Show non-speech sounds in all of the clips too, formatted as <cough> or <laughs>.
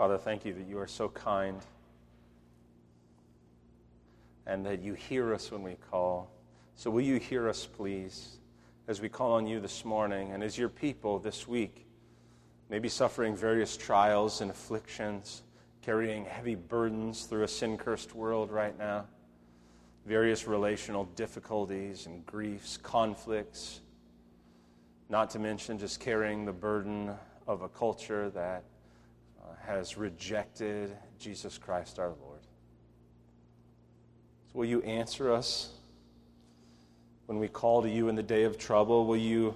Father, thank you that you are so kind and that you hear us when we call. So, will you hear us, please, as we call on you this morning and as your people this week, maybe suffering various trials and afflictions, carrying heavy burdens through a sin cursed world right now, various relational difficulties and griefs, conflicts, not to mention just carrying the burden of a culture that has rejected Jesus Christ our Lord. So will you answer us when we call to you in the day of trouble? Will you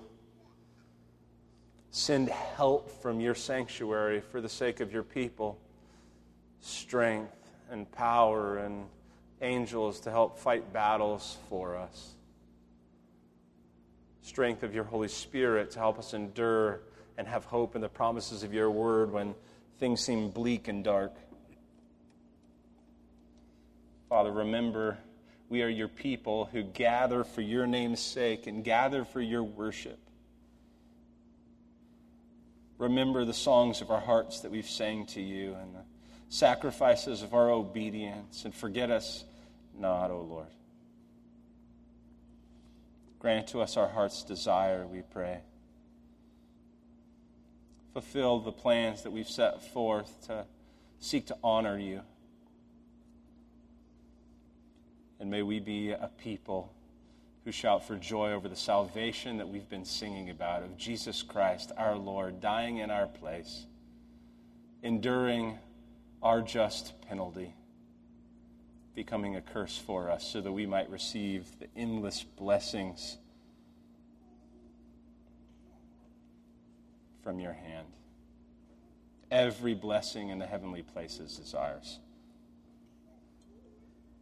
send help from your sanctuary for the sake of your people? Strength and power and angels to help fight battles for us. Strength of your Holy Spirit to help us endure and have hope in the promises of your word when things seem bleak and dark. Father, remember we are your people who gather for your name's sake and gather for your worship. Remember the songs of our hearts that we've sang to you and the sacrifices of our obedience, and forget us not, O Lord. Grant to us our heart's desire, we pray. Fulfill the plans that we've set forth to seek to honor you. And may we be a people who shout for joy over the salvation that we've been singing about of Jesus Christ, our Lord, dying in our place, enduring our just penalty, becoming a curse for us so that we might receive the endless blessings from your hand. Every blessing in the heavenly places is ours.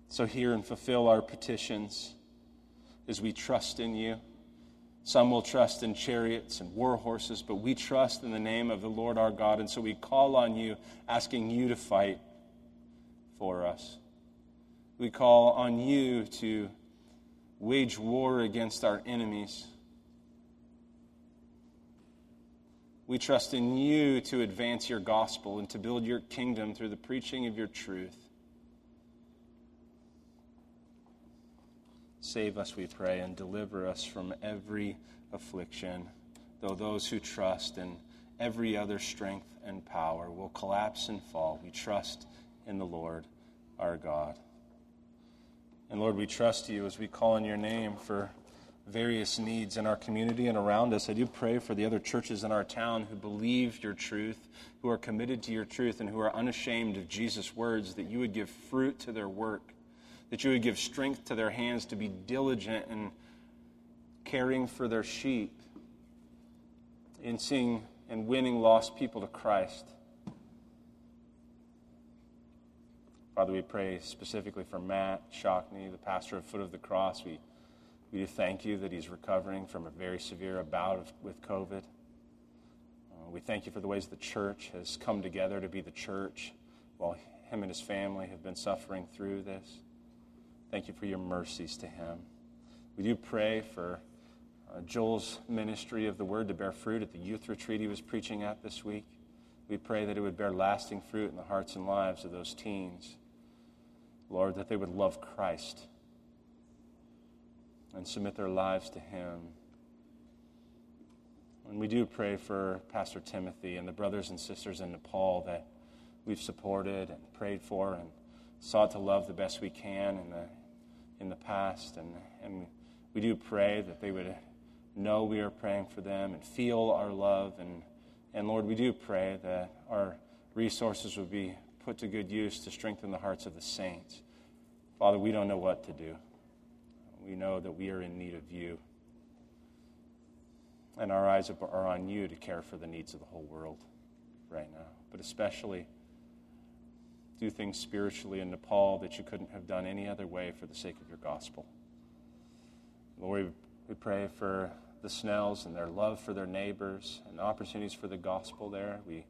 So hear and fulfill our petitions as we trust in you. Some will trust in chariots and war horses, but we trust in the name of the Lord our God. And so we call on you, asking you to fight for us. We call on you to wage war against our enemies. We trust in you to advance your gospel and to build your kingdom through the preaching of your truth. Save us, we pray, and deliver us from every affliction, though those who trust in every other strength and power will collapse and fall. We trust in the Lord our God. And Lord, we trust you as we call on your name for various needs in our community and around us. I do pray for the other churches in our town who believe your truth, who are committed to your truth, and who are unashamed of Jesus' words, that you would give fruit to their work that you would give strength to their hands to be diligent in caring for their sheep, in seeing and winning lost people to Christ. Father, we pray specifically for Matt Shockney, the pastor of Foot of the Cross. We, we do thank you that he's recovering from a very severe bout of, with COVID. Uh, we thank you for the ways the church has come together to be the church while him and his family have been suffering through this. Thank you for your mercies to him. We do pray for uh, Joel's ministry of the word to bear fruit at the youth retreat he was preaching at this week. We pray that it would bear lasting fruit in the hearts and lives of those teens. Lord, that they would love Christ and submit their lives to him. And we do pray for Pastor Timothy and the brothers and sisters in Nepal that we've supported and prayed for and sought to love the best we can in the in the past. And, and we do pray that they would know we are praying for them and feel our love. And, and Lord, we do pray that our resources would be put to good use to strengthen the hearts of the saints. Father, we don't know what to do. We know that we are in need of you. And our eyes are on you to care for the needs of the whole world right now, but especially do things spiritually in Nepal that you couldn't have done any other way for the sake of your gospel. Lord, we pray for the Snells and their love for their neighbors and opportunities for the gospel there. We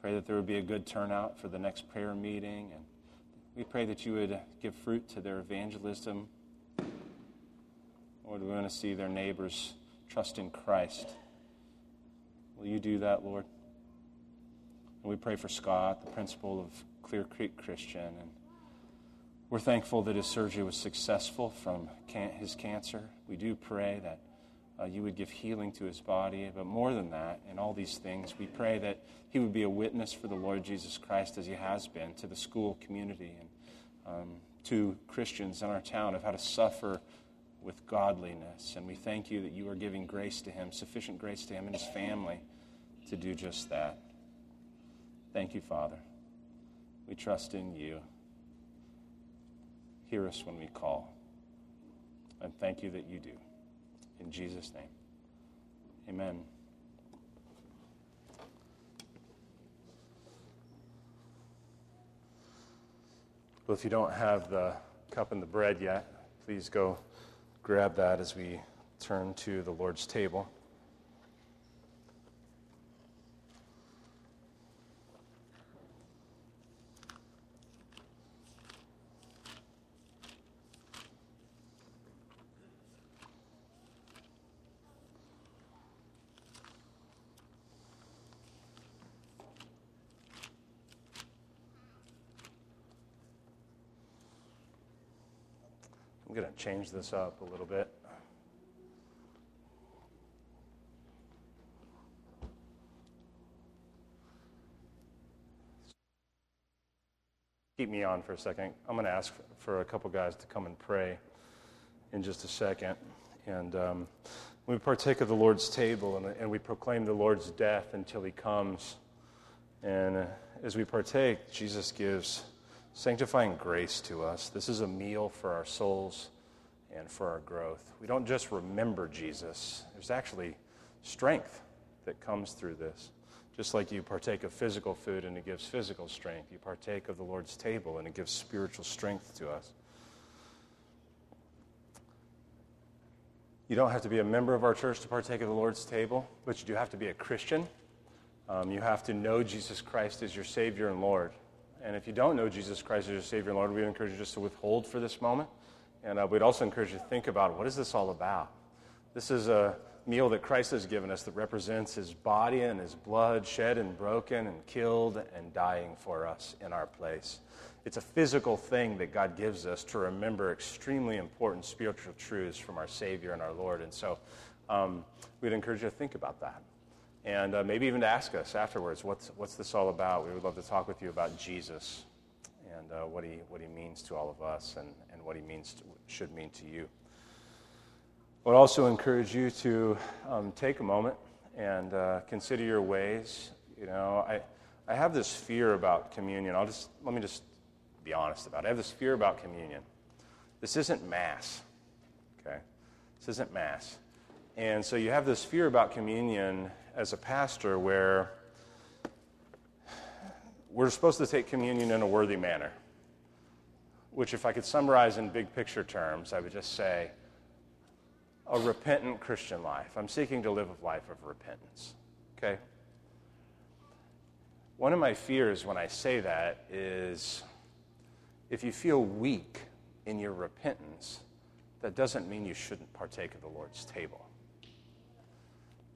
pray that there would be a good turnout for the next prayer meeting. And we pray that you would give fruit to their evangelism. Lord, we want to see their neighbors trust in Christ. Will you do that, Lord? And we pray for Scott, the principal of Clear Creek Christian. And we're thankful that his surgery was successful from can- his cancer. We do pray that uh, you would give healing to his body. But more than that, in all these things, we pray that he would be a witness for the Lord Jesus Christ as he has been to the school community and um, to Christians in our town of how to suffer with godliness. And we thank you that you are giving grace to him, sufficient grace to him and his family to do just that. Thank you, Father. We trust in you. Hear us when we call. And thank you that you do. In Jesus' name, amen. Well, if you don't have the cup and the bread yet, please go grab that as we turn to the Lord's table. Change this up a little bit. Keep me on for a second. I'm going to ask for a couple guys to come and pray in just a second. And um, we partake of the Lord's table and, and, we proclaim the Lord's death until he comes. And uh, as we partake, Jesus gives sanctifying grace to us. This is a meal for our souls and for our growth. We don't just remember Jesus, there's actually strength that comes through this. Just like you partake of physical food and it gives physical strength, you partake of the Lord's table and it gives spiritual strength to us. You don't have to be a member of our church to partake of the Lord's table, but you do have to be a Christian. Um, you have to know Jesus Christ as your Savior and Lord. And if you don't know Jesus Christ as your Savior and Lord, we encourage you just to withhold for this moment. And uh, we'd also encourage you to think about what is this all about? This is a meal that Christ has given us that represents his body and his blood shed and broken and killed and dying for us in our place. It's a physical thing that God gives us to remember extremely important spiritual truths from our Savior and our Lord. And so um, we'd encourage you to think about that and uh, maybe even to ask us afterwards, what's, what's this all about? We would love to talk with you about Jesus and uh, what, he, what he means to all of us and, and what he means to, should mean to you. I would also encourage you to um, take a moment and uh, consider your ways. You know, I, I have this fear about communion. I'll just, let me just be honest about it. I have this fear about communion. This isn't Mass, okay? This isn't Mass. And so you have this fear about communion as a pastor where we're supposed to take communion in a worthy manner, which, if I could summarize in big picture terms, I would just say a repentant Christian life. I'm seeking to live a life of repentance. Okay? One of my fears when I say that is if you feel weak in your repentance, that doesn't mean you shouldn't partake of the Lord's table.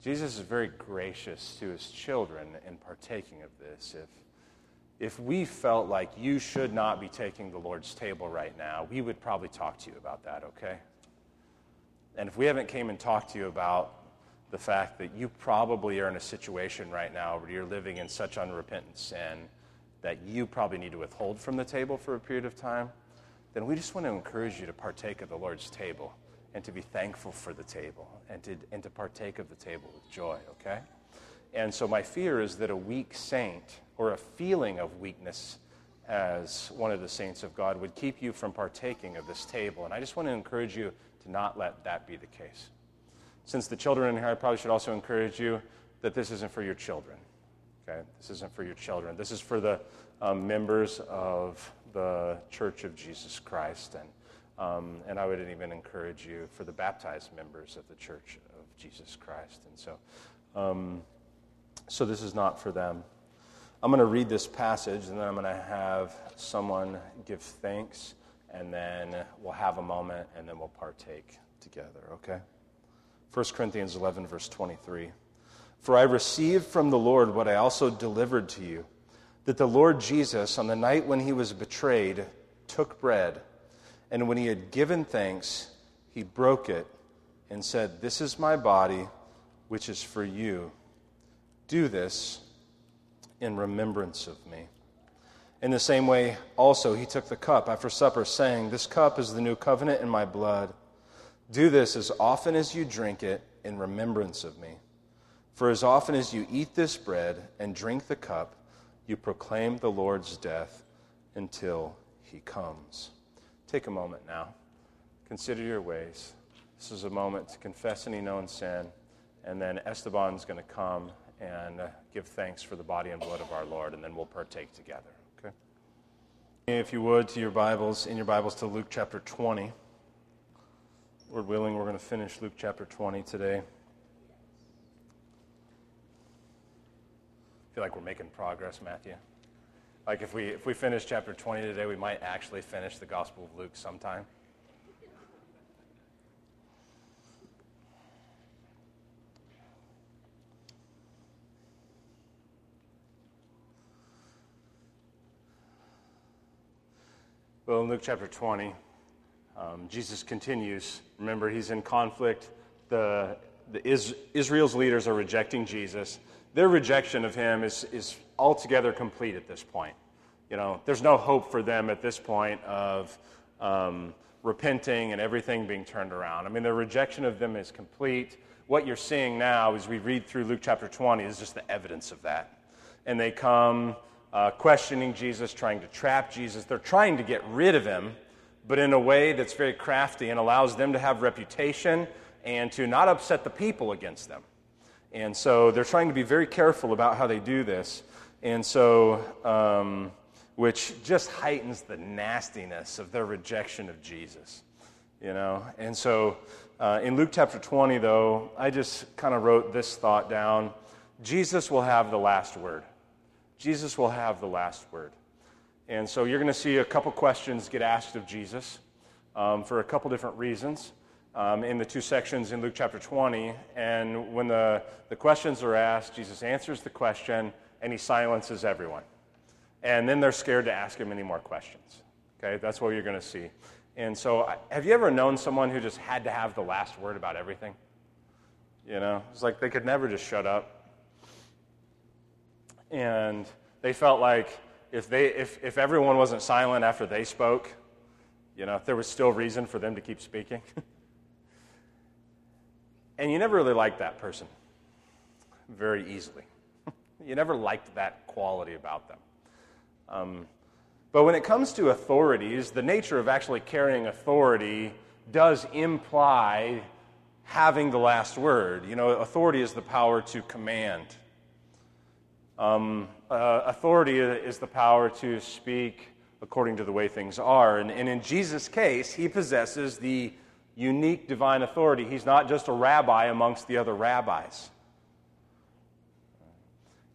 Jesus is very gracious to his children in partaking of this. If, if we felt like you should not be taking the Lord's table right now, we would probably talk to you about that, okay? And if we haven't came and talked to you about the fact that you probably are in a situation right now where you're living in such unrepentant sin that you probably need to withhold from the table for a period of time, then we just want to encourage you to partake of the Lord's table and to be thankful for the table and to, and to partake of the table with joy, okay? And so my fear is that a weak saint or a feeling of weakness as one of the saints of God would keep you from partaking of this table. And I just want to encourage you to not let that be the case. Since the children in here, I probably should also encourage you that this isn't for your children. Okay? This isn't for your children. This is for the um, members of the Church of Jesus Christ. And um, and I wouldn't even encourage you for the baptized members of the Church of Jesus Christ. And so, um, so this is not for them. I'm going to read this passage, and then I'm going to have someone give thanks, and then we'll have a moment, and then we'll partake together, okay? 1 Corinthians 11, verse 23. For I received from the Lord what I also delivered to you that the Lord Jesus, on the night when he was betrayed, took bread, and when he had given thanks, he broke it and said, This is my body, which is for you. Do this in remembrance of me. In the same way, also, he took the cup after supper, saying, This cup is the new covenant in my blood. Do this as often as you drink it in remembrance of me. For as often as you eat this bread and drink the cup, you proclaim the Lord's death until he comes. Take a moment now. Consider your ways. This is a moment to confess any known sin, and then Esteban's going to come and uh, give thanks for the body and blood of our Lord, and then we'll partake together. Okay? If you would, to your Bibles, in your Bibles, to Luke chapter 20. Lord willing, we're going to finish Luke chapter 20 today. I feel like we're making progress, Matthew. Like if we if we finish chapter 20 today, we might actually finish the Gospel of Luke sometime. Well, in Luke chapter 20, um, Jesus continues. Remember, he's in conflict. The, the Is, Israel's leaders are rejecting Jesus their rejection of him is, is altogether complete at this point. You know, there's no hope for them at this point of um, repenting and everything being turned around. I mean, their rejection of them is complete. What you're seeing now, as we read through Luke chapter 20, is just the evidence of that. And they come uh, questioning Jesus, trying to trap Jesus. They're trying to get rid of him, but in a way that's very crafty and allows them to have reputation and to not upset the people against them. And so they're trying to be very careful about how they do this. And so, um, which just heightens the nastiness of their rejection of Jesus, you know? And so uh, in Luke chapter 20, though, I just kind of wrote this thought down Jesus will have the last word. Jesus will have the last word. And so you're going to see a couple questions get asked of Jesus um, for a couple different reasons um, in the two sections in Luke chapter 20. And when the, the questions are asked, Jesus answers the question and he silences everyone. And then they're scared to ask him any more questions. Okay, that's what you're going to see. And so, have you ever known someone who just had to have the last word about everything? You know, it's like they could never just shut up. And they felt like if, they, if, if everyone wasn't silent after they spoke, you know, there was still reason for them to keep speaking. <laughs> And you never really liked that person very easily. <laughs> you never liked that quality about them. Um, but when it comes to authorities, the nature of actually carrying authority does imply having the last word. You know, authority is the power to command. Um, uh, authority is the power to speak according to the way things are. And, and in Jesus' case, he possesses the unique divine authority. He's not just a rabbi amongst the other rabbis.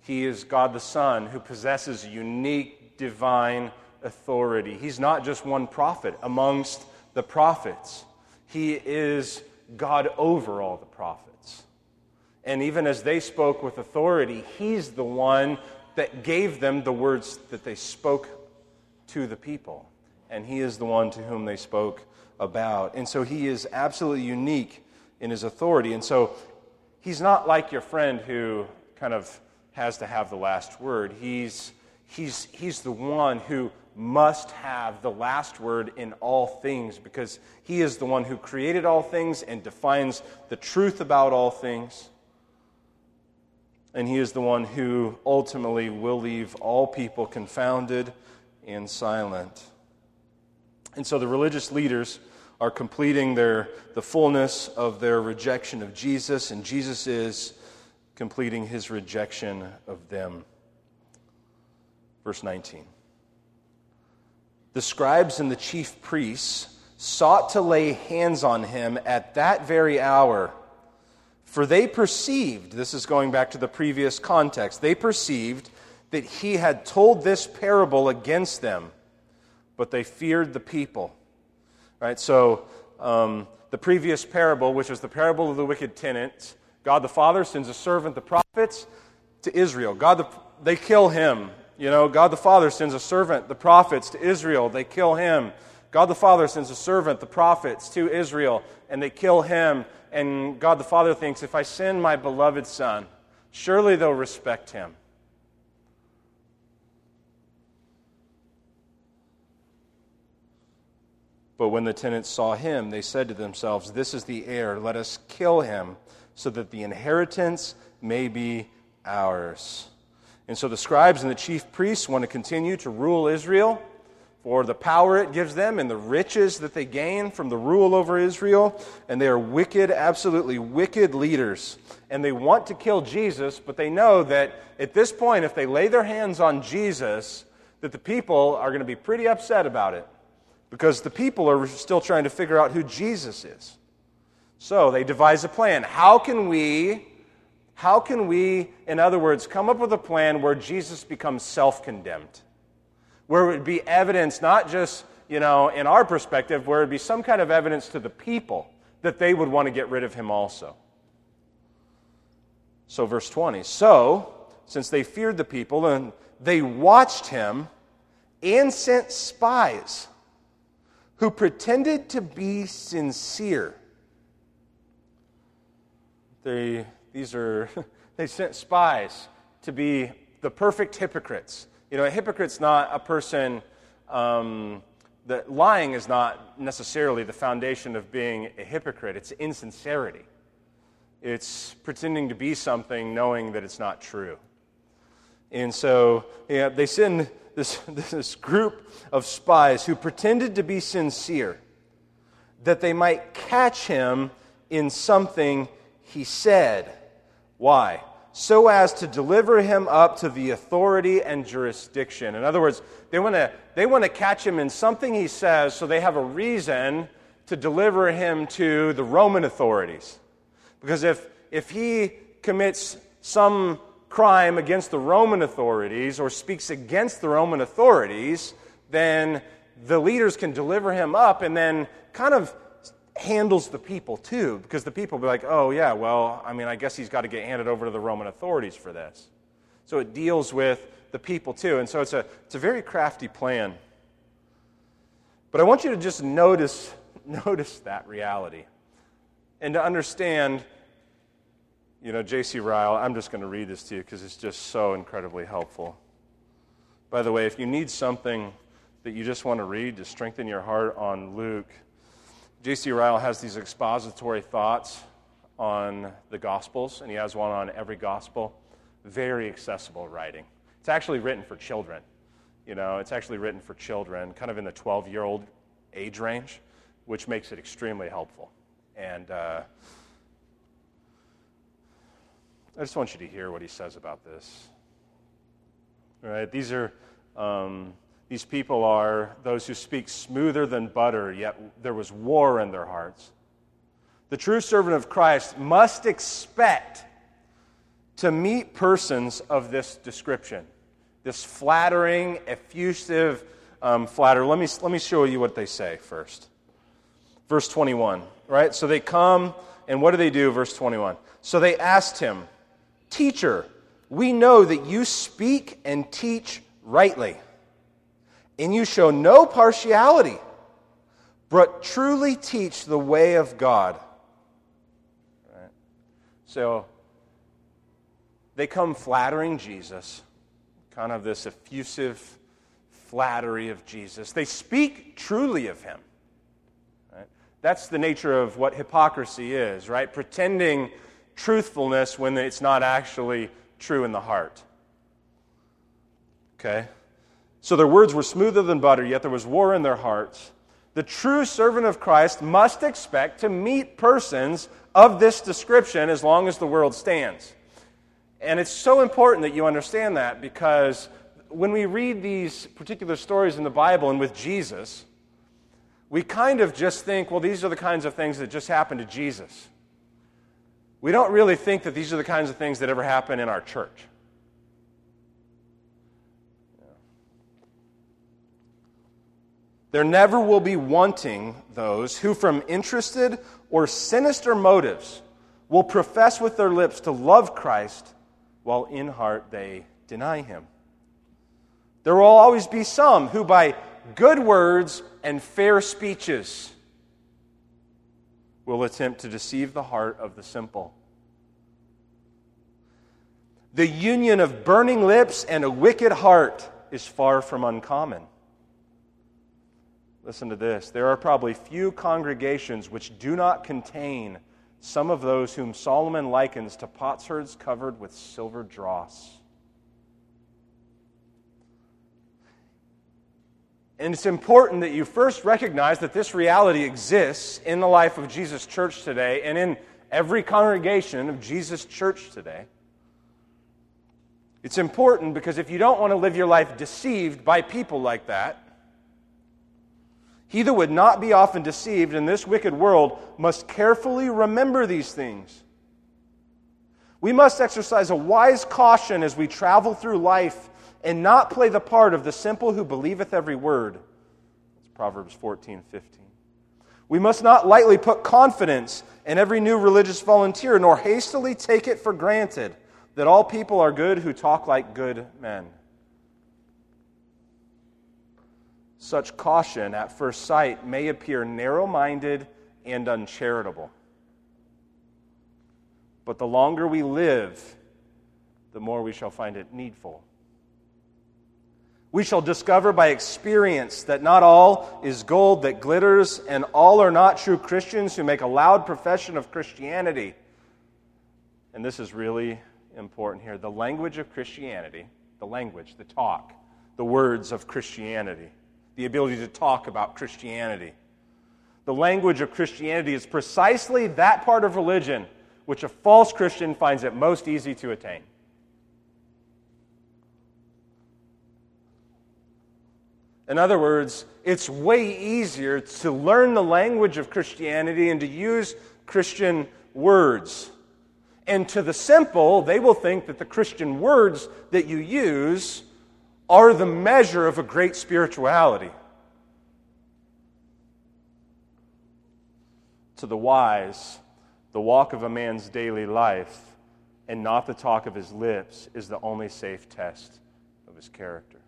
He is God the Son who possesses unique divine authority. He's not just one prophet amongst the prophets, He is God over all the prophets. And even as they spoke with authority, He's the one that gave them the words that they spoke to the people. And He is the one to whom they spoke about. And so he is absolutely unique in his authority. And so he's not like your friend who kind of has to have the last word. He's, he's, he's the one who must have the last word in all things because he is the one who created all things and defines the truth about all things. And he is the one who ultimately will leave all people confounded and silent. And so the religious leaders are completing their, the fullness of their rejection of Jesus, and Jesus is completing his rejection of them. Verse 19. The scribes and the chief priests sought to lay hands on him at that very hour, for they perceived, this is going back to the previous context, they perceived that he had told this parable against them, but they feared the people Right? So, um, the previous parable, which was the parable of the wicked tenant, God the Father sends a servant, the prophets, to Israel. God, the, they kill him. You know, God the Father sends a servant, the prophets, to Israel. They kill him. God the Father sends a servant, the prophets, to Israel, and they kill him. And God the Father thinks, if I send my beloved Son, surely they'll respect him. But when the tenants saw him, they said to themselves, This is the heir. Let us kill him, so that the inheritance may be ours. And so the scribes and the chief priests want to continue to rule Israel for the power it gives them and the riches that they gain from the rule over Israel. And they are wicked, absolutely wicked leaders. And they want to kill Jesus, but they know that at this point, if they lay their hands on Jesus, that the people are going to be pretty upset about it because the people are still trying to figure out who Jesus is. So they devise a plan. How can we, how can we, in other words, come up with a plan where Jesus becomes self condemned? Where it would be evidence, not just, you know, in our perspective, where it would be some kind of evidence to the people that they would want to get rid of him also. So, verse 20. So, since they feared the people, and they watched him and sent spies who pretended to be sincere. They, these are, <laughs> they sent spies to be the perfect hypocrites. You know, a hypocrite's not a person, um, that lying is not necessarily the foundation of being a hypocrite, it's insincerity. It's pretending to be something knowing that it's not true. And so yeah, they send this, <laughs> this group of spies who pretended to be sincere that they might catch him in something he said. Why? So as to deliver him up to the authority and jurisdiction. In other words, they want to they want to catch him in something he says so they have a reason to deliver him to the Roman authorities. Because if if he commits some crime against the Roman authorities or speaks against the Roman authorities, then the leaders can deliver him up and then kind of handles the people too, because the people be like, oh, yeah, well, I mean, I guess he's got to get handed over to the Roman authorities for this. So it deals with the people too. And so it's a, it's a very crafty plan. But I want you to just notice, <laughs> notice that reality and to understand you know, J.C. Ryle, I'm just going to read this to you because it's just so incredibly helpful. By the way, if you need something that you just want to read to strengthen your heart on Luke, J.C. Ryle has these expository thoughts on the Gospels, and he has one on every Gospel. Very accessible writing. It's actually written for children. You know, it's actually written for children, kind of in the 12 year old age range, which makes it extremely helpful. And, uh, I just want you to hear what he says about this. All right? These are um, these people are those who speak smoother than butter, yet there was war in their hearts. The true servant of Christ must expect to meet persons of this description, this flattering, effusive um, flatter. Let me, let me show you what they say first. Verse 21, right? So they come, and what do they do? Verse 21. So they asked him, Teacher, we know that you speak and teach rightly, and you show no partiality, but truly teach the way of God. Right? So they come flattering Jesus, kind of this effusive flattery of Jesus. They speak truly of him. Right? That's the nature of what hypocrisy is, right? Pretending truthfulness when it's not actually true in the heart. Okay? So their words were smoother than butter, yet there was war in their hearts. The true servant of Christ must expect to meet persons of this description as long as the world stands. And it's so important that you understand that because when we read these particular stories in the Bible and with Jesus, we kind of just think, well, these are the kinds of things that just happened to Jesus we don't really think that these are the kinds of things that ever happen in our church. There never will be wanting those who, from interested or sinister motives, will profess with their lips to love Christ while in heart they deny him. There will always be some who, by good words and fair speeches, will attempt to deceive the heart of the simple. The union of burning lips and a wicked heart is far from uncommon. Listen to this. There are probably few congregations which do not contain some of those whom Solomon likens to potsherds covered with silver dross. And it's important that you first recognize that this reality exists in the life of Jesus Church today and in every congregation of Jesus Church today. It's important because if you don't want to live your life deceived by people like that, he that would not be often deceived in this wicked world must carefully remember these things. We must exercise a wise caution as we travel through life and not play the part of the simple who believeth every word. It's Proverbs 14, 15. We must not lightly put confidence in every new religious volunteer, nor hastily take it for granted that all people are good who talk like good men. Such caution at first sight may appear narrow minded and uncharitable. But the longer we live, the more we shall find it needful. We shall discover by experience that not all is gold that glitters, and all are not true Christians who make a loud profession of Christianity. And this is really important here. The language of Christianity, the language, the talk, the words of Christianity the ability to talk about Christianity. The language of Christianity is precisely that part of religion which a false Christian finds it most easy to attain. In other words, it's way easier to learn the language of Christianity and to use Christian words. And to the simple, they will think that the Christian words that you use are the measure of a great spirituality. To the wise, the walk of a man's daily life and not the talk of his lips is the only safe test of his character.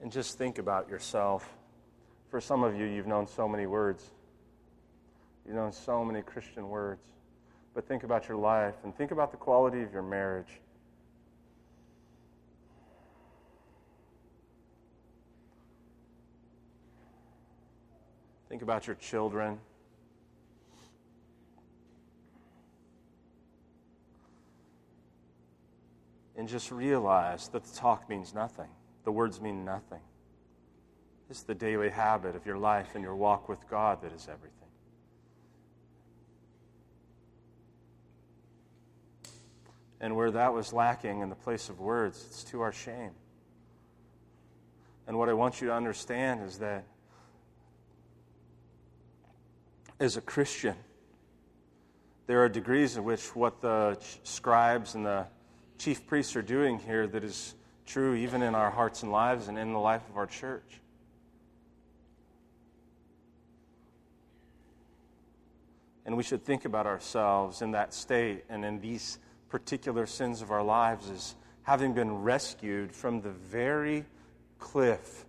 And just think about yourself. For some of you, you've known so many words. You've known so many Christian words. But think about your life and think about the quality of your marriage. Think about your children. And just realize that the talk means nothing, the words mean nothing. It's the daily habit of your life and your walk with God that is everything. And where that was lacking in the place of words, it's to our shame. And what I want you to understand is that as a Christian, there are degrees in which what the scribes and the chief priests are doing here that is true even in our hearts and lives and in the life of our church. And we should think about ourselves in that state and in these particular sins of our lives as having been rescued from the very cliff,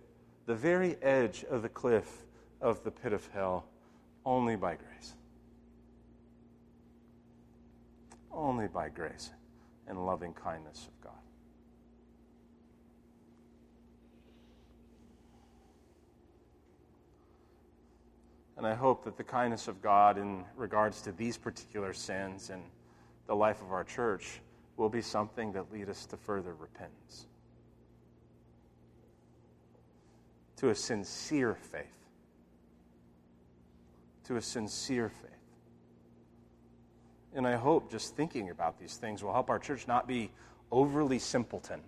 the very edge of the cliff of the pit of hell, only by grace. Only by grace and loving kindness of God. And I hope that the kindness of God in regards to these particular sins and the life of our church will be something that lead us to further repentance, to a sincere faith. To a sincere faith. And I hope just thinking about these things will help our church not be overly simpleton.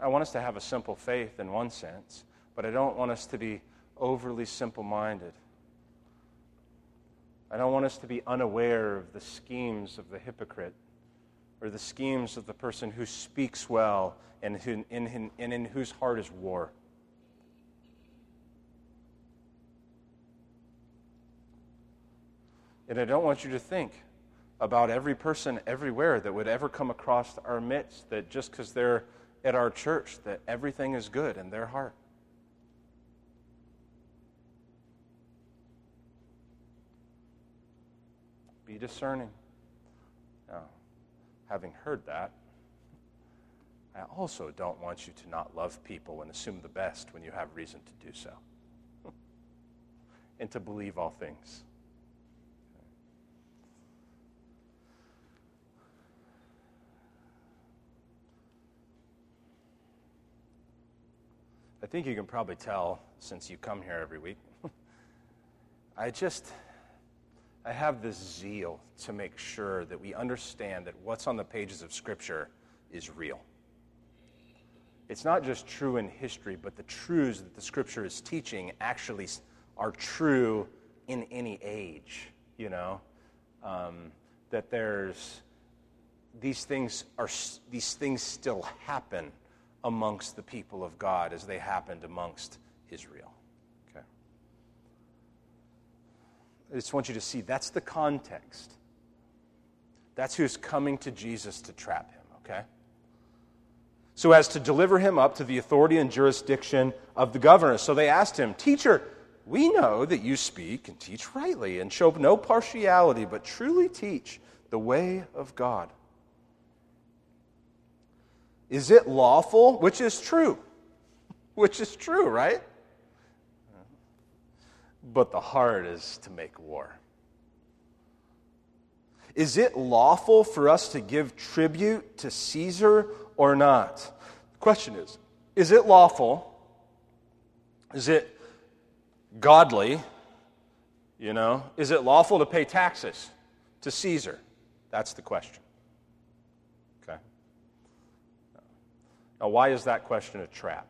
I want us to have a simple faith in one sense, but I don't want us to be overly simple minded. I don't want us to be unaware of the schemes of the hypocrite or the schemes of the person who speaks well and in, in, in, in whose heart is war. And I don't want you to think about every person everywhere that would ever come across our midst that just because they're at our church, that everything is good in their heart. Discerning. Now, having heard that, I also don't want you to not love people and assume the best when you have reason to do so, <laughs> and to believe all things. I think you can probably tell since you come here every week. <laughs> I just, I have this zeal to make sure that we understand that what's on the pages of Scripture is real. It's not just true in history, but the truths that the Scripture is teaching actually are true in any age, you know? Um, that there's, these things are, these things still happen amongst the people of God as they happened amongst Israel. Okay. I just want you to see that's the context. That's who's coming to Jesus to trap him, okay? So as to deliver him up to the authority and jurisdiction of the governor. So they asked him, Teacher, we know that you speak and teach rightly and show no partiality, but truly teach the way of God. Is it lawful? Which is true. <laughs> Which is true, right? But the heart is to make war. Is it lawful for us to give tribute to Caesar or not? The question is Is it lawful? Is it godly? You know, is it lawful to pay taxes to Caesar? That's the question. Okay. Now, why is that question a trap?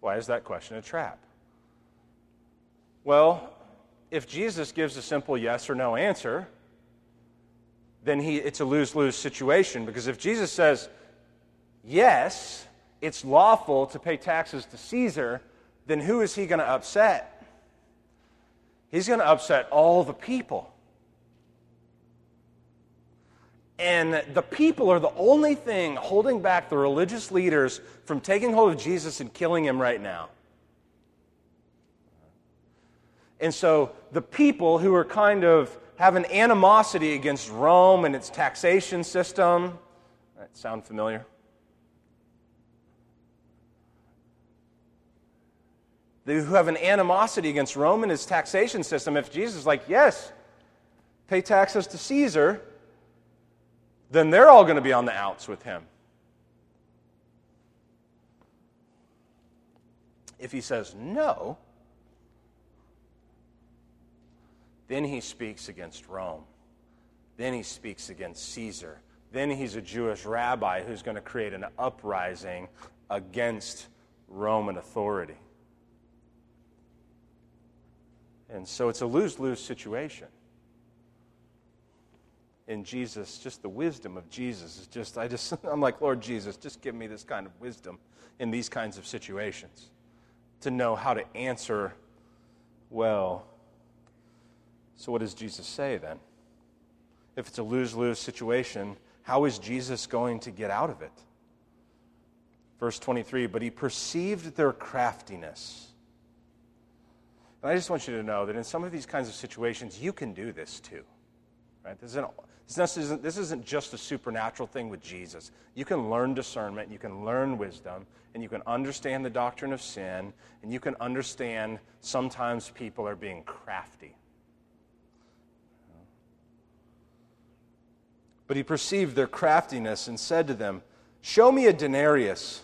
Why is that question a trap? Well, if Jesus gives a simple yes or no answer, then he, it's a lose lose situation because if Jesus says, yes, it's lawful to pay taxes to Caesar, then who is he going to upset? He's going to upset all the people. And the people are the only thing holding back the religious leaders from taking hold of Jesus and killing him right now. And so the people who are kind of have an animosity against Rome and its taxation system, that sound familiar? They who have an animosity against Rome and its taxation system, if Jesus is like, yes, pay taxes to Caesar, then they're all going to be on the outs with him. If he says no, then he speaks against Rome. Then he speaks against Caesar. Then he's a Jewish rabbi who's going to create an uprising against Roman authority. And so it's a lose lose situation in Jesus, just the wisdom of Jesus is just, I just, <laughs> I'm like, Lord Jesus, just give me this kind of wisdom in these kinds of situations to know how to answer well. So, what does Jesus say then? If it's a lose lose situation, how is Jesus going to get out of it? Verse 23 But he perceived their craftiness. And I just want you to know that in some of these kinds of situations, you can do this too. Right? This isn't, this isn't, this isn't just a supernatural thing with Jesus. You can learn discernment, you can learn wisdom, and you can understand the doctrine of sin, and you can understand sometimes people are being crafty. But he perceived their craftiness and said to them, Show me a denarius.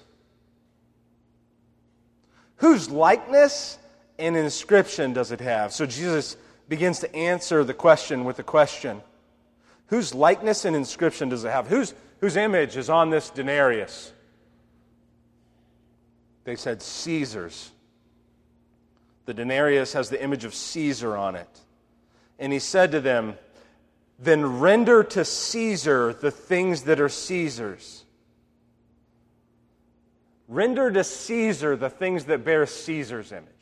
Whose likeness and inscription does it have? So Jesus begins to answer the question with a question. Whose likeness and inscription does it have? Whose, whose image is on this denarius? They said, Caesar's. The denarius has the image of Caesar on it. And he said to them, Then render to Caesar the things that are Caesar's. Render to Caesar the things that bear Caesar's image.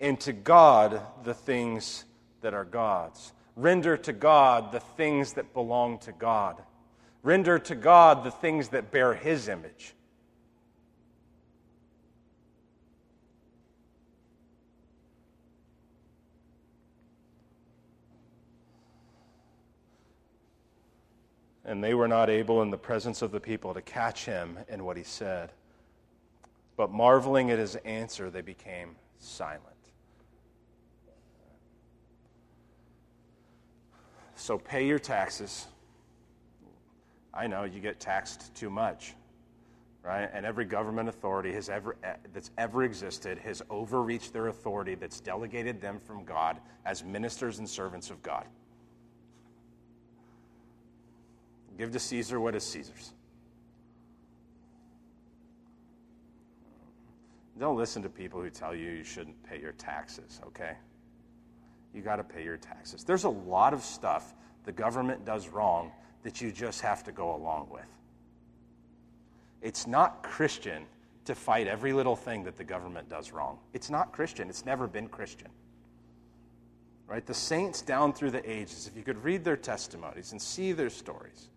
and to God the things that are God's. Render to God the things that belong to God. Render to God the things that bear His image. And they were not able in the presence of the people to catch him in what he said. But marveling at his answer, they became silent. So pay your taxes. I know you get taxed too much, right? And every government authority has ever, eh, that's ever existed has overreached their authority that's delegated them from God as ministers and servants of God. Give to Caesar what is Caesar's. Don't listen to people who tell you you shouldn't pay your taxes, okay? You got to pay your taxes. There's a lot of stuff the government does wrong that you just have to go along with. It's not Christian to fight every little thing that the government does wrong. It's not Christian. It's never been Christian. Right? The saints down through the ages, if you could read their testimonies and see their stories,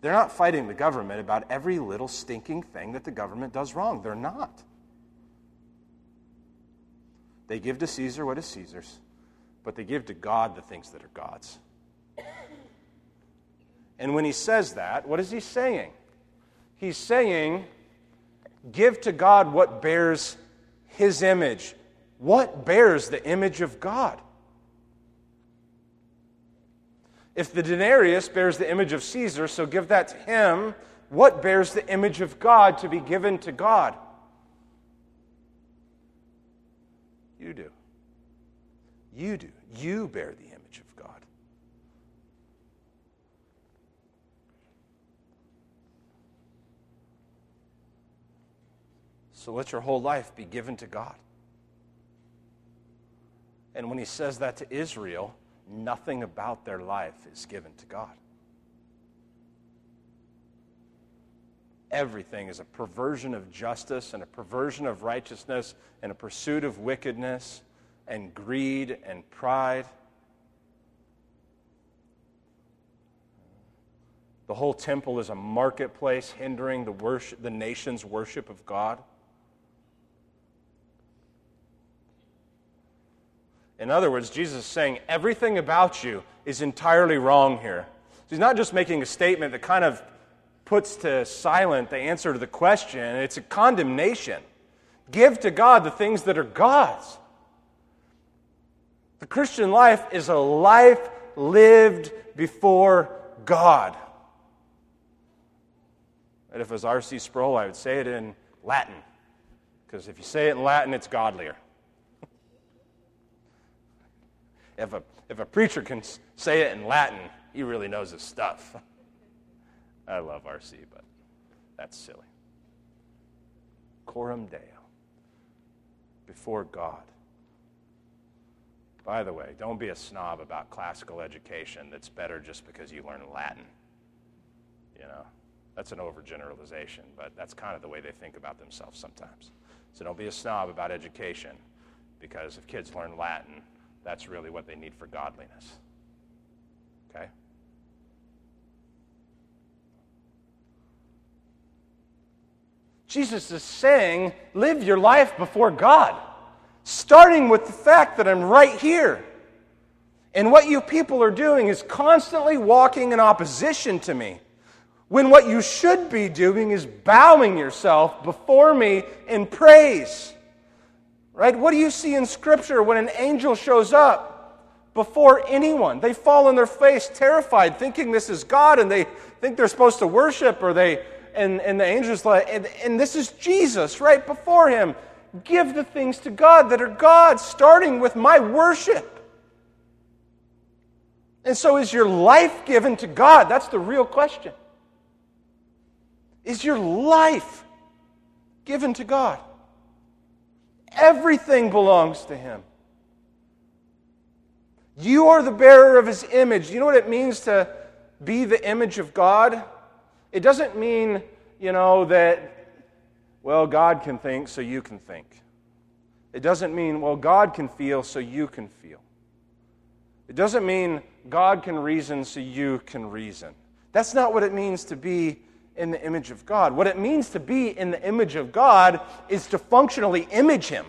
they're not fighting the government about every little stinking thing that the government does wrong. They're not. They give to Caesar what is Caesar's, but they give to God the things that are God's. And when he says that, what is he saying? He's saying, give to God what bears his image. What bears the image of God? If the denarius bears the image of Caesar, so give that to him. What bears the image of God to be given to God? You do. You do. You bear the image of God. So let your whole life be given to God. And when he says that to Israel, nothing about their life is given to God. Everything is a perversion of justice and a perversion of righteousness and a pursuit of wickedness and greed and pride. The whole temple is a marketplace hindering the, worship, the nation's worship of God. In other words, Jesus is saying everything about you is entirely wrong here. So he's not just making a statement that kind of puts to silent the answer to the question, it's a condemnation. Give to God the things that are God's. The Christian life is a life lived before God. And if it was R.C. Sproul, I would say it in Latin, because if you say it in Latin, it's godlier. If a, if a preacher can say it in Latin, he really knows his stuff. <laughs> I love RC, but that's silly. Coram Deo, before God. By the way, don't be a snob about classical education that's better just because you learn Latin. You know, that's an overgeneralization, but that's kind of the way they think about themselves sometimes. So don't be a snob about education because if kids learn Latin, that's really what they need for godliness. Okay? Jesus is saying, live your life before God, starting with the fact that I'm right here. And what you people are doing is constantly walking in opposition to me. When what you should be doing is bowing yourself before me in praise. Right? What do you see in Scripture when an angel shows up before anyone? They fall on their face, terrified, thinking this is God, and they think they're supposed to worship, or they, and, and the angel's like, and, and this is Jesus right before him. Give the things to God that are God, starting with my worship. And so, is your life given to God? That's the real question. Is your life given to God? Everything belongs to Him. You are the bearer of His image. You know what it means to be the image of God? It doesn't mean, you know, that, well, God can think, so you can think. It doesn't mean, well, God can feel, so you can feel. It doesn't mean God can reason, so you can reason. That's not what it means to be in the image of God. What it means to be in the image of God is to functionally image Him.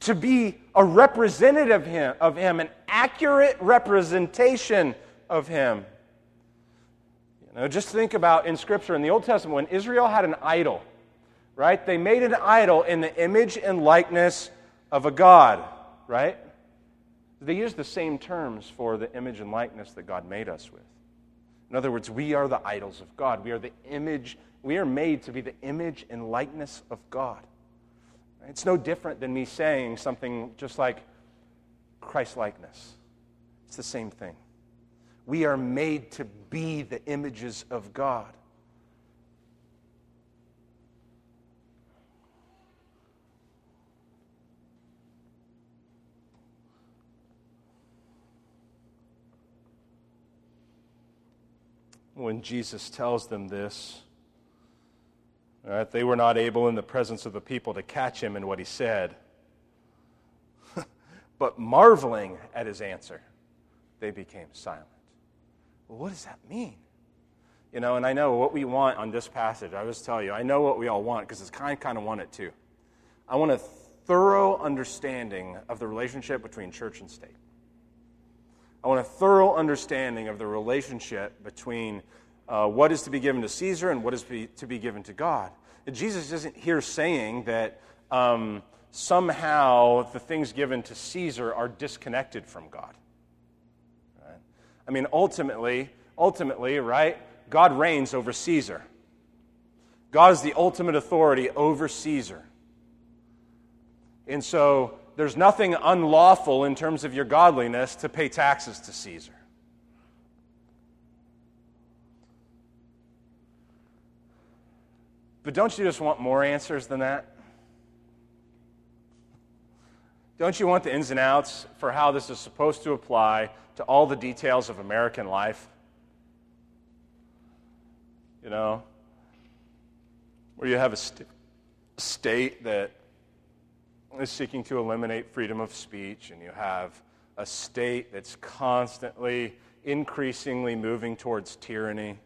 To be a representative of him, an accurate representation of Him. You know, just think about in Scripture, in the Old Testament, when Israel had an idol, right? They made an idol in the image and likeness of a God, right? They used the same terms for the image and likeness that God made us with. In other words, we are the idols of God. We are the image, we are made to be the image and likeness of God. It's no different than me saying something just like Christ likeness. It's the same thing. We are made to be the images of God. When Jesus tells them this, right, they were not able in the presence of the people to catch him in what he said, <laughs> but marveling at his answer, they became silent. Well, what does that mean? You know, and I know what we want on this passage. I just tell you, I know what we all want because it's kind kind of want it too. I want a thorough understanding of the relationship between church and state. I want a thorough understanding of the relationship between uh, what is to be given to Caesar and what is be, to be given to God. And Jesus isn't here saying that um, somehow the things given to Caesar are disconnected from God. I mean, ultimately, ultimately, right? God reigns over Caesar. God is the ultimate authority over Caesar. And so there's nothing unlawful in terms of your godliness to pay taxes to Caesar. But don't you just want more answers than that? Don't you want the ins and outs for how this is supposed to apply to all the details of American life. You know, where you have a st- state that is seeking to eliminate freedom of speech, and you have a state that's constantly, increasingly moving towards tyranny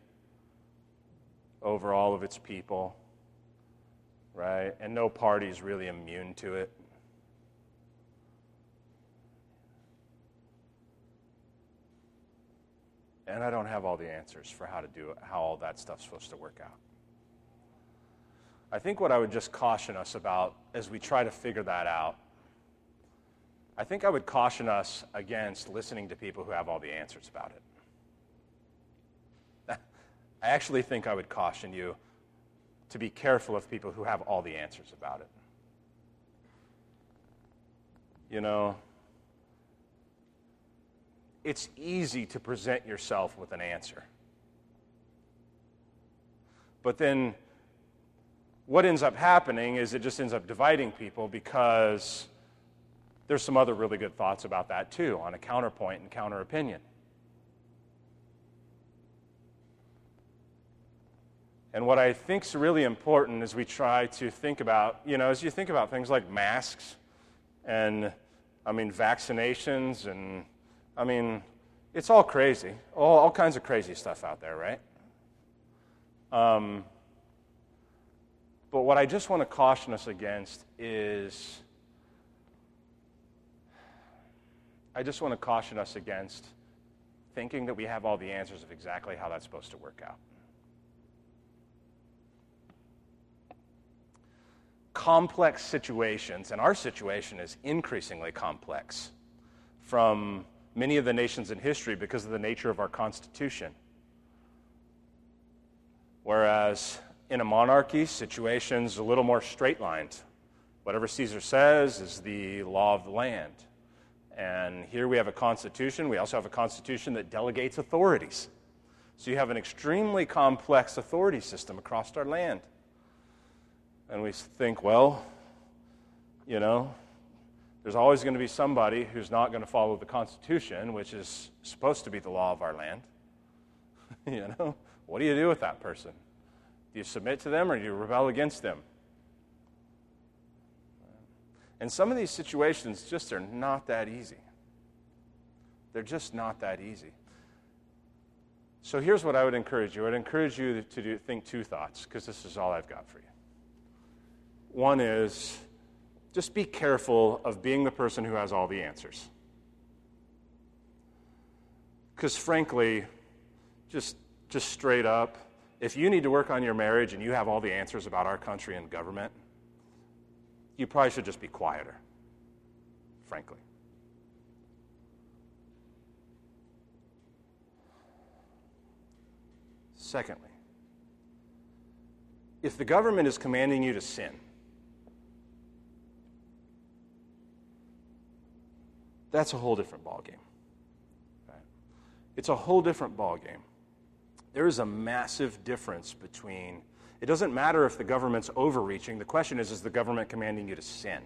over all of its people, right? And no party is really immune to it. And I don't have all the answers for how to do it, how all that stuff's supposed to work out. I think what I would just caution us about as we try to figure that out, I think I would caution us against listening to people who have all the answers about it. <laughs> I actually think I would caution you to be careful of people who have all the answers about it. You know, it's easy to present yourself with an answer. But then what ends up happening is it just ends up dividing people because there's some other really good thoughts about that too on a counterpoint and counter opinion. And what I think is really important as we try to think about, you know, as you think about things like masks and, I mean, vaccinations and I mean, it's all crazy, all, all kinds of crazy stuff out there, right? Um, but what I just want to caution us against is I just want to caution us against thinking that we have all the answers of exactly how that's supposed to work out. Complex situations, and our situation is increasingly complex from many of the nations in history because of the nature of our Constitution. Whereas in a monarchy, situations a little more straight lined. Whatever Caesar says is the law of the land. And here we have a constitution. We also have a constitution that delegates authorities. So you have an extremely complex authority system across our land. And we think, well, you know, there's always going to be somebody who's not going to follow the Constitution, which is supposed to be the law of our land. <laughs> you know, what do you do with that person? Do you submit to them or do you rebel against them? And some of these situations just are not that easy. They're just not that easy. So here's what I would encourage you. I'd encourage you to do, think two thoughts, because this is all I've got for you. One is just be careful of being the person who has all the answers. Because frankly, just, just straight up, if you need to work on your marriage and you have all the answers about our country and government, you probably should just be quieter, frankly. Secondly, if the government is commanding you to sin, that's a whole different ballgame. Right? It's a whole different ballgame. There is a massive difference between, it doesn't matter if the government's overreaching. The question is, is the government commanding you to sin?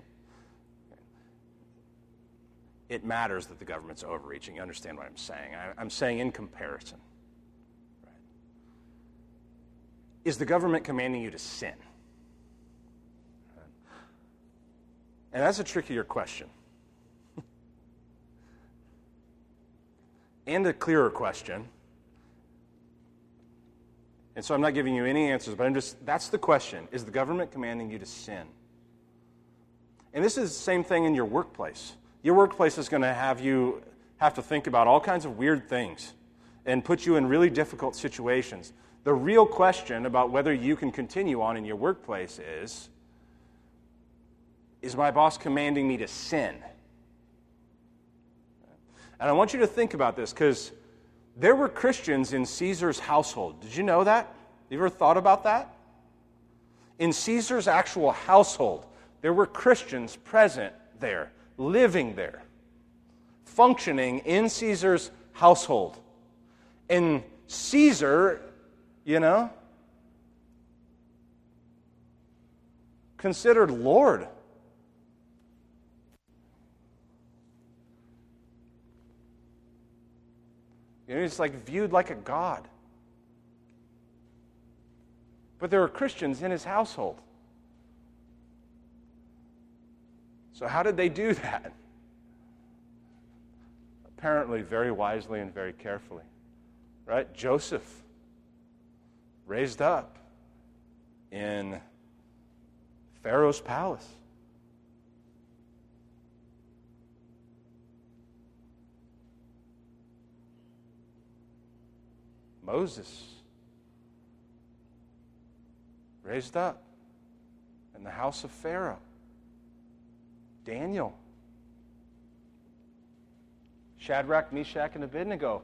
It matters that the government's overreaching. You understand what I'm saying? I, am saying in comparison. Right? Is the government commanding you to sin? And that's a trickier question. <laughs> and a clearer question. And so I'm not giving you any answers, but I'm just, that's the question. Is the government commanding you to sin? And this is the same thing in your workplace. Your workplace is going to have you have to think about all kinds of weird things and put you in really difficult situations. The real question about whether you can continue on in your workplace is Is my boss commanding me to sin? And I want you to think about this because there were Christians in Caesar's household. Did you know that? You ever thought about that? In Caesar's actual household, there were Christians present there, living there, functioning in Caesar's household. And Caesar, you know, considered Lord You know, he's like viewed like a god. But there were Christians in his household. So, how did they do <laughs> that? Apparently, very wisely and very carefully. Right? Joseph, raised up in Pharaoh's palace. Moses raised up in the house of Pharaoh. Daniel. Shadrach, Meshach, and Abednego.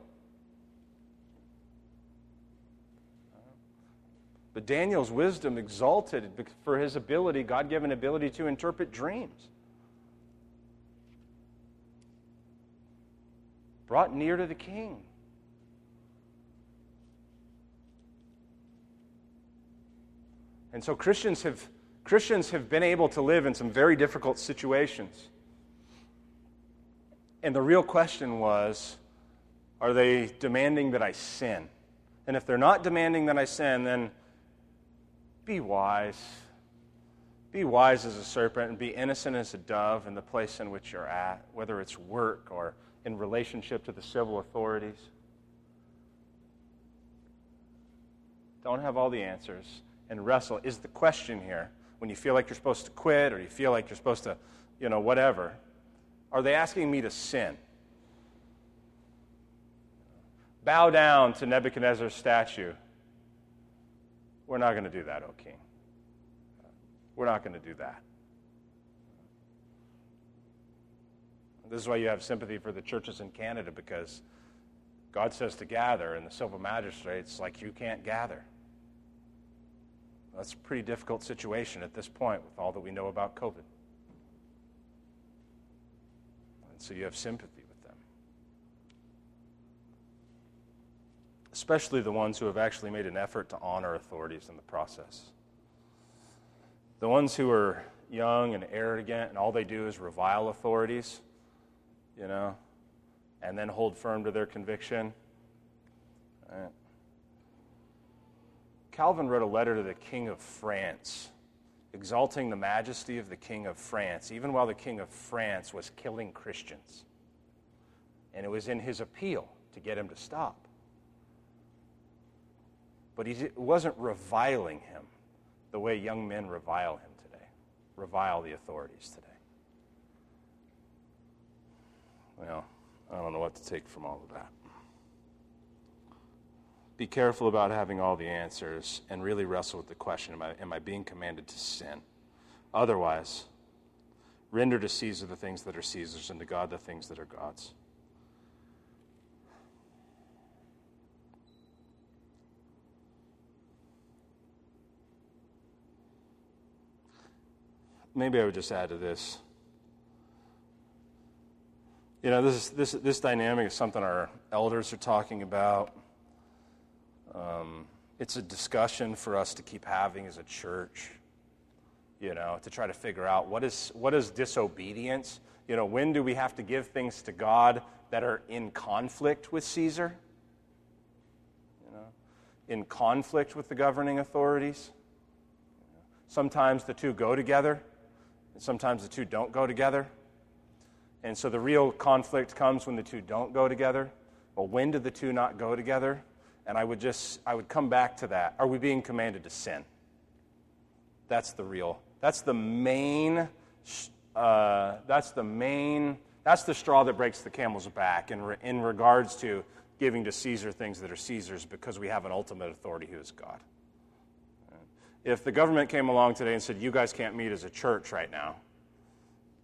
But Daniel's wisdom exalted for his ability, God given ability to interpret dreams. Brought near to the king. And so Christians have, Christians have been able to live in some very difficult situations. And the real question was are they demanding that I sin? And if they're not demanding that I sin, then be wise. Be wise as a serpent and be innocent as a dove in the place in which you're at, whether it's work or in relationship to the civil authorities. Don't have all the answers and wrestle is the question here. When you feel like you're supposed to quit or you feel like you're supposed to, you know, whatever, are they asking me to sin? Bow down to Nebuchadnezzar's statue. We're not going to do that, O king. We're not going to do that. This is why you have sympathy for the churches in Canada because God says to gather, and the civil magistrates, like, you can't gather. That's a pretty difficult situation at this point with all that we know about COVID. And so you have sympathy with them. Especially the ones who have actually made an effort to honor authorities in the process. The ones who are young and arrogant and all they do is revile authorities, you know, and then hold firm to their conviction. Calvin wrote a letter to the King of France exalting the majesty of the King of France, even while the King of France was killing Christians. And it was in his appeal to get him to stop. But he wasn't reviling him the way young men revile him today, revile the authorities today. Well, I don't know what to take from all of that. Be careful about having all the answers and really wrestle with the question am I, am I being commanded to sin? Otherwise, render to Caesar the things that are Caesar's and to God the things that are God's. Maybe I would just add to this. You know, this, is, this, this dynamic is something our elders are talking about. Um, it's a discussion for us to keep having as a church, you know, to try to figure out what is, what is disobedience? You know, when do we have to give things to God that are in conflict with Caesar? You know, in conflict with the governing authorities? Sometimes the two go together, and sometimes the two don't go together. And so the real conflict comes when the two don't go together. Well, when do the two not go together? And I would just, I would come back to that. Are we being commanded to sin? That's the real, that's the main, uh, that's the main, that's the straw that breaks the camel's back in, re, in regards to giving to Caesar things that are Caesar's because we have an ultimate authority who is God. If the government came along today and said, you guys can't meet as a church right now,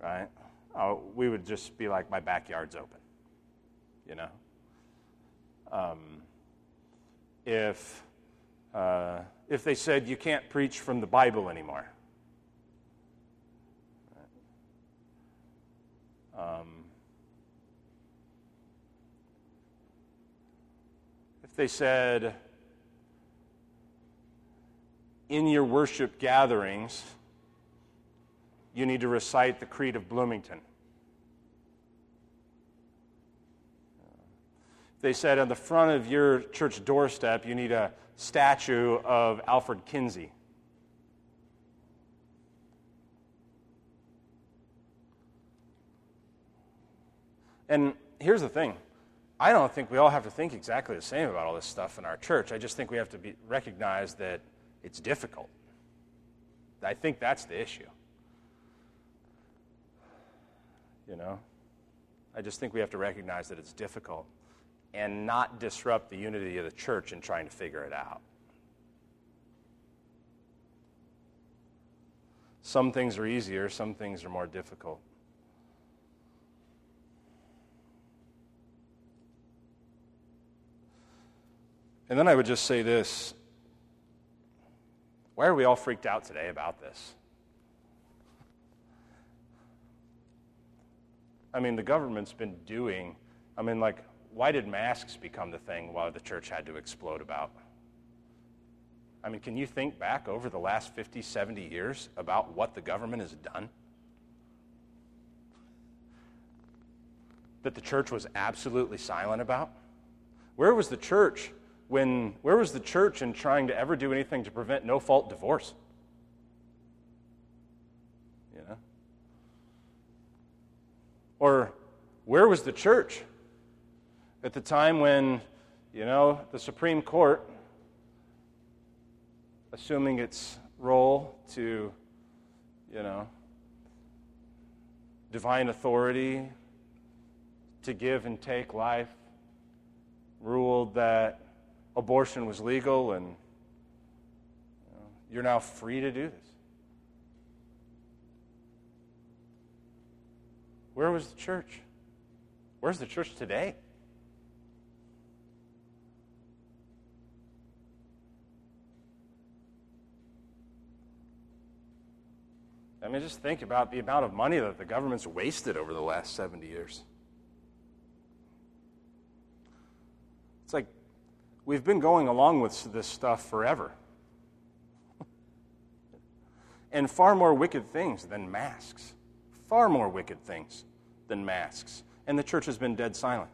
right? uh, we would just be like, my backyard's open, you know? Um, if, uh, if they said you can't preach from the Bible anymore, um, if they said in your worship gatherings, you need to recite the Creed of Bloomington. They said on the front of your church doorstep, you need a statue of Alfred Kinsey. And here's the thing I don't think we all have to think exactly the same about all this stuff in our church. I just think we have to be, recognize that it's difficult. I think that's the issue. You know? I just think we have to recognize that it's difficult and not disrupt the unity of the church in trying to figure it out. Some things are easier, some things are more difficult. And then I would just say this why are we all freaked out today about this? I mean, the government's been doing, I mean, like, why did masks become the thing while the church had to explode about? I mean, can you think back over the last 50, 70 years about what the government has done? That the church was absolutely silent about? Where was the church when, where was the church in trying to ever do anything to prevent no fault divorce? You know? Or where was the church at the time when, you know, the Supreme Court, assuming its role to, you know, divine authority to give and take life, ruled that abortion was legal and you know, you're now free to do this. Where was the church? Where's the church today? I mean, just think about the amount of money that the government's wasted over the last 70 years. It's like we've been going along with this stuff forever. <laughs> and far more wicked things than masks far more wicked things than masks. And the church has been dead silent.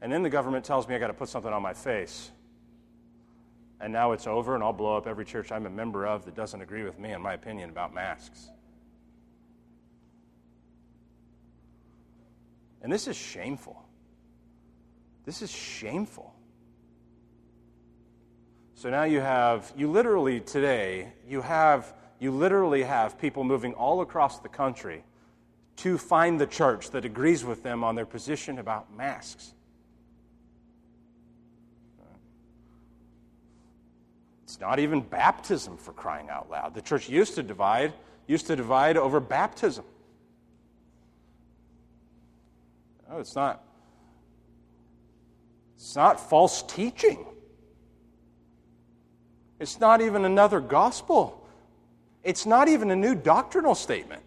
And then the government tells me I got to put something on my face. And now it's over, and I'll blow up every church I'm a member of that doesn't agree with me and my opinion about masks. And this is shameful. This is shameful. So now you have, you literally today, you have, you literally have people moving all across the country to find the church that agrees with them on their position about masks. It's not even baptism for crying out loud. The church used to divide, used to divide over baptism. No, it's not. It's not false teaching. It's not even another gospel. It's not even a new doctrinal statement.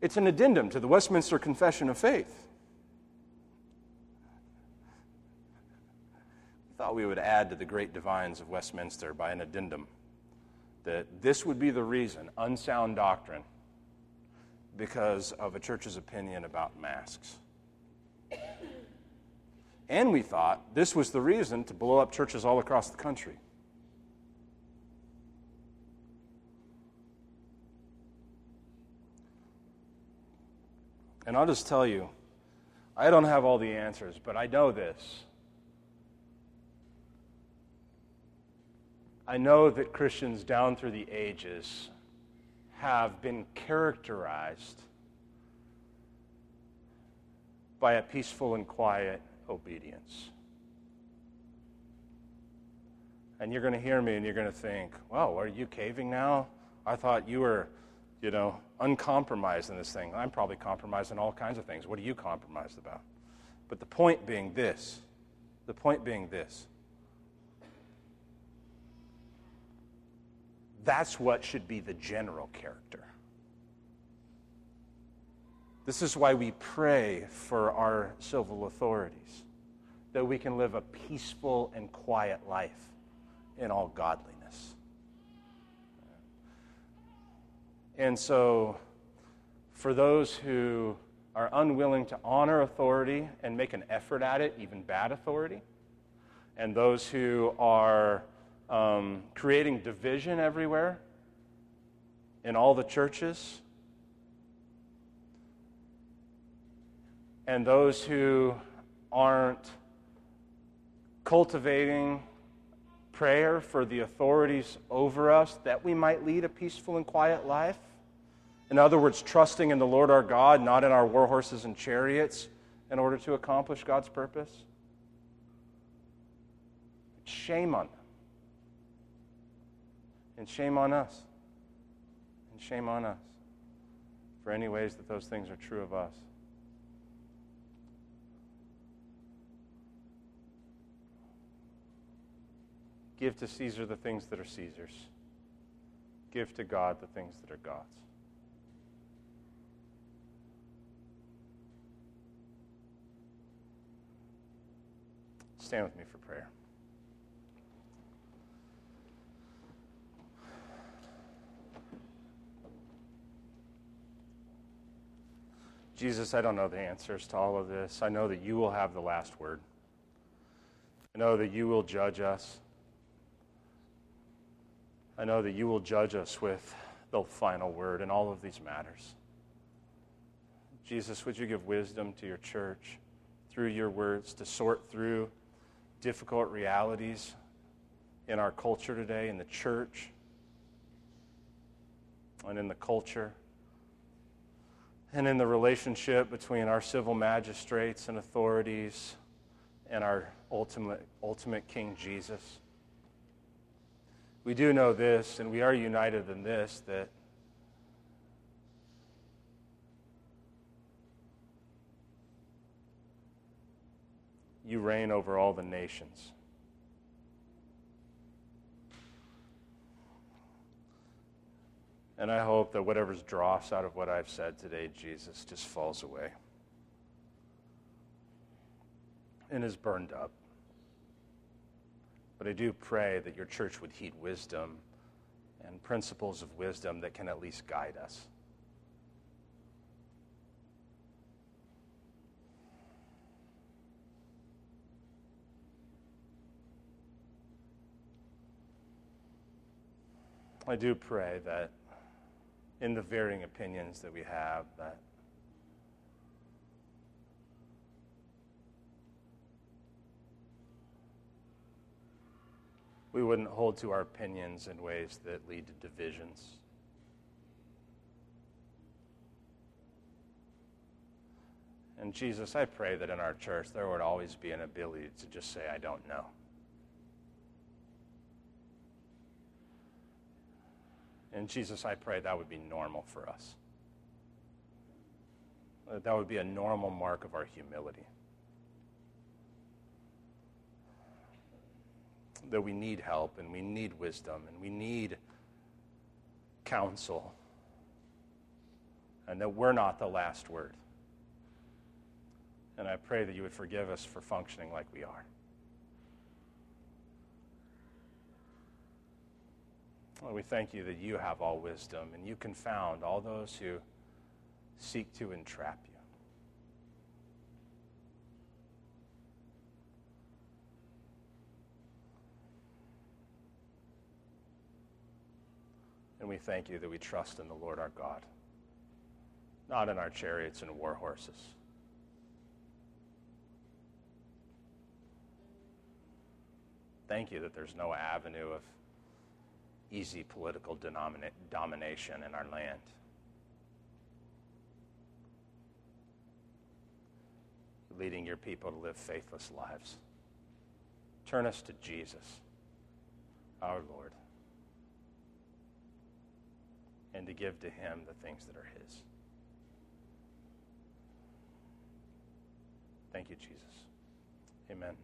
It's an addendum to the Westminster Confession of Faith. Thought we would add to the great divines of Westminster by an addendum that this would be the reason unsound doctrine because of a church's opinion about masks. And we thought this was the reason to blow up churches all across the country. And I'll just tell you, I don't have all the answers, but I know this. I know that Christians down through the ages have been characterized by a peaceful and quiet obedience. And you're going to hear me and you're going to think, "Well, are you caving now? I thought you were, you know, uncompromised in this thing. I'm probably compromised in all kinds of things. What are you compromised about? But the point being this the point being this That's what should be the general character. This is why we pray for our civil authorities, that we can live a peaceful and quiet life in all godliness. And so, for those who are unwilling to honor authority and make an effort at it, even bad authority, and those who are um, creating division everywhere in all the churches. And those who aren't cultivating prayer for the authorities over us that we might lead a peaceful and quiet life. In other words, trusting in the Lord our God, not in our war horses and chariots, in order to accomplish God's purpose. Shame on. And shame on us. And shame on us for any ways that those things are true of us. Give to Caesar the things that are Caesar's. Give to God the things that are God's. Stand with me for prayer. Jesus, I don't know the answers to all of this. I know that you will have the last word. I know that you will judge us. I know that you will judge us with the final word in all of these matters. Jesus, would you give wisdom to your church through your words to sort through difficult realities in our culture today, in the church, and in the culture? And in the relationship between our civil magistrates and authorities and our ultimate, ultimate King Jesus. We do know this, and we are united in this, that you reign over all the nations. And I hope that whatever's dross out of what I've said today, Jesus just falls away and is burned up. But I do pray that your church would heed wisdom and principles of wisdom that can at least guide us. I do pray that in the varying opinions that we have, that we wouldn't hold to our opinions in ways that lead to divisions. And Jesus, I pray that in our church there would always be an ability to just say, I don't know. And Jesus, I pray that would be normal for us. Uh, that would be a normal mark of our humility. That we need help and we need wisdom and we need counsel. And that we're not the last word. And I pray that you would forgive us for functioning like we are. Lord, we thank you that you have all wisdom and you confound all those who seek to entrap you. And we thank you that we trust in the Lord our God, not in our chariots and war horses. Thank you that there's no avenue of easy political domina- domination in our land. Leading your people to live faithless lives. Turn us to Jesus, our Lord, and to give to him the things that are his. Thank you, Jesus. Amen.